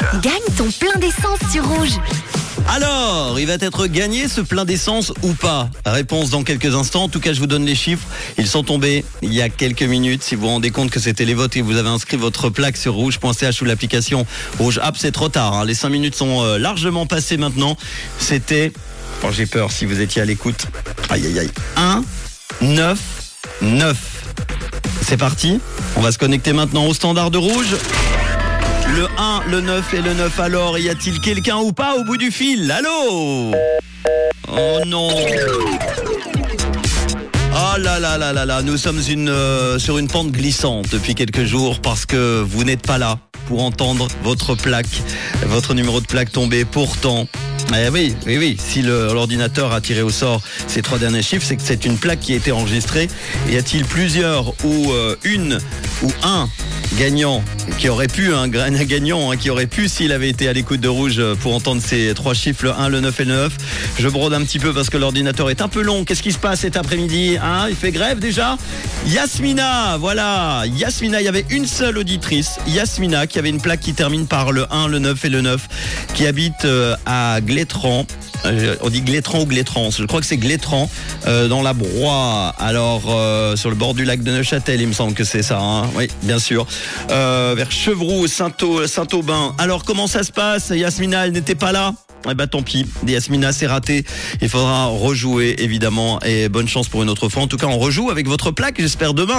Rouge. Gagne ton plein d'essence sur Rouge. Alors, il va être gagné ce plein d'essence ou pas Réponse dans quelques instants. En tout cas, je vous donne les chiffres. Ils sont tombés il y a quelques minutes. Si vous vous rendez compte que c'était les votes et que vous avez inscrit votre plaque sur rouge.ch ou l'application Rouge App, c'est trop tard. hein. Les 5 minutes sont euh, largement passées maintenant. C'était... Oh, j'ai peur si vous étiez à l'écoute. Aïe, aïe, aïe. 1, 9, 9. C'est parti. On va se connecter maintenant au standard de rouge. Le 1, le 9 et le 9 alors, y a-t-il quelqu'un ou pas au bout du fil? Allô? Oh non Oh là là là là là, nous sommes euh, sur une pente glissante depuis quelques jours parce que vous n'êtes pas là pour entendre votre plaque, votre numéro de plaque tomber. Pourtant, eh oui, oui, oui, si l'ordinateur a tiré au sort ces trois derniers chiffres, c'est que c'est une plaque qui a été enregistrée. Y a-t-il plusieurs ou euh, une ou un gagnant qui aurait pu, un un gagnant hein, qui aurait pu s'il avait été à l'écoute de rouge euh, pour entendre ces trois chiffres, le 1, le 9 et le 9. Je brode un petit peu parce que l'ordinateur est un peu long. Qu'est-ce qui se passe cet après-midi hein? Il fait grève déjà? Yasmina, voilà. Yasmina, il y avait une seule auditrice, Yasmina, qui avait une plaque qui termine par le 1, le 9 et le 9, qui habite euh, à Glétran. Euh, on dit Glétran ou Glétrance. Je crois que c'est Glétran euh, dans la Broye. Alors euh, sur le bord du lac de Neuchâtel, il me semble que c'est ça. hein. Oui, bien sûr. Vers Chevroux, Saint-Au- Saint-Aubin. Alors comment ça se passe? Yasmina, elle n'était pas là? Eh ben tant pis, Yasmina c'est raté. Il faudra rejouer évidemment et bonne chance pour une autre fois. En tout cas, on rejoue avec votre plaque, j'espère demain.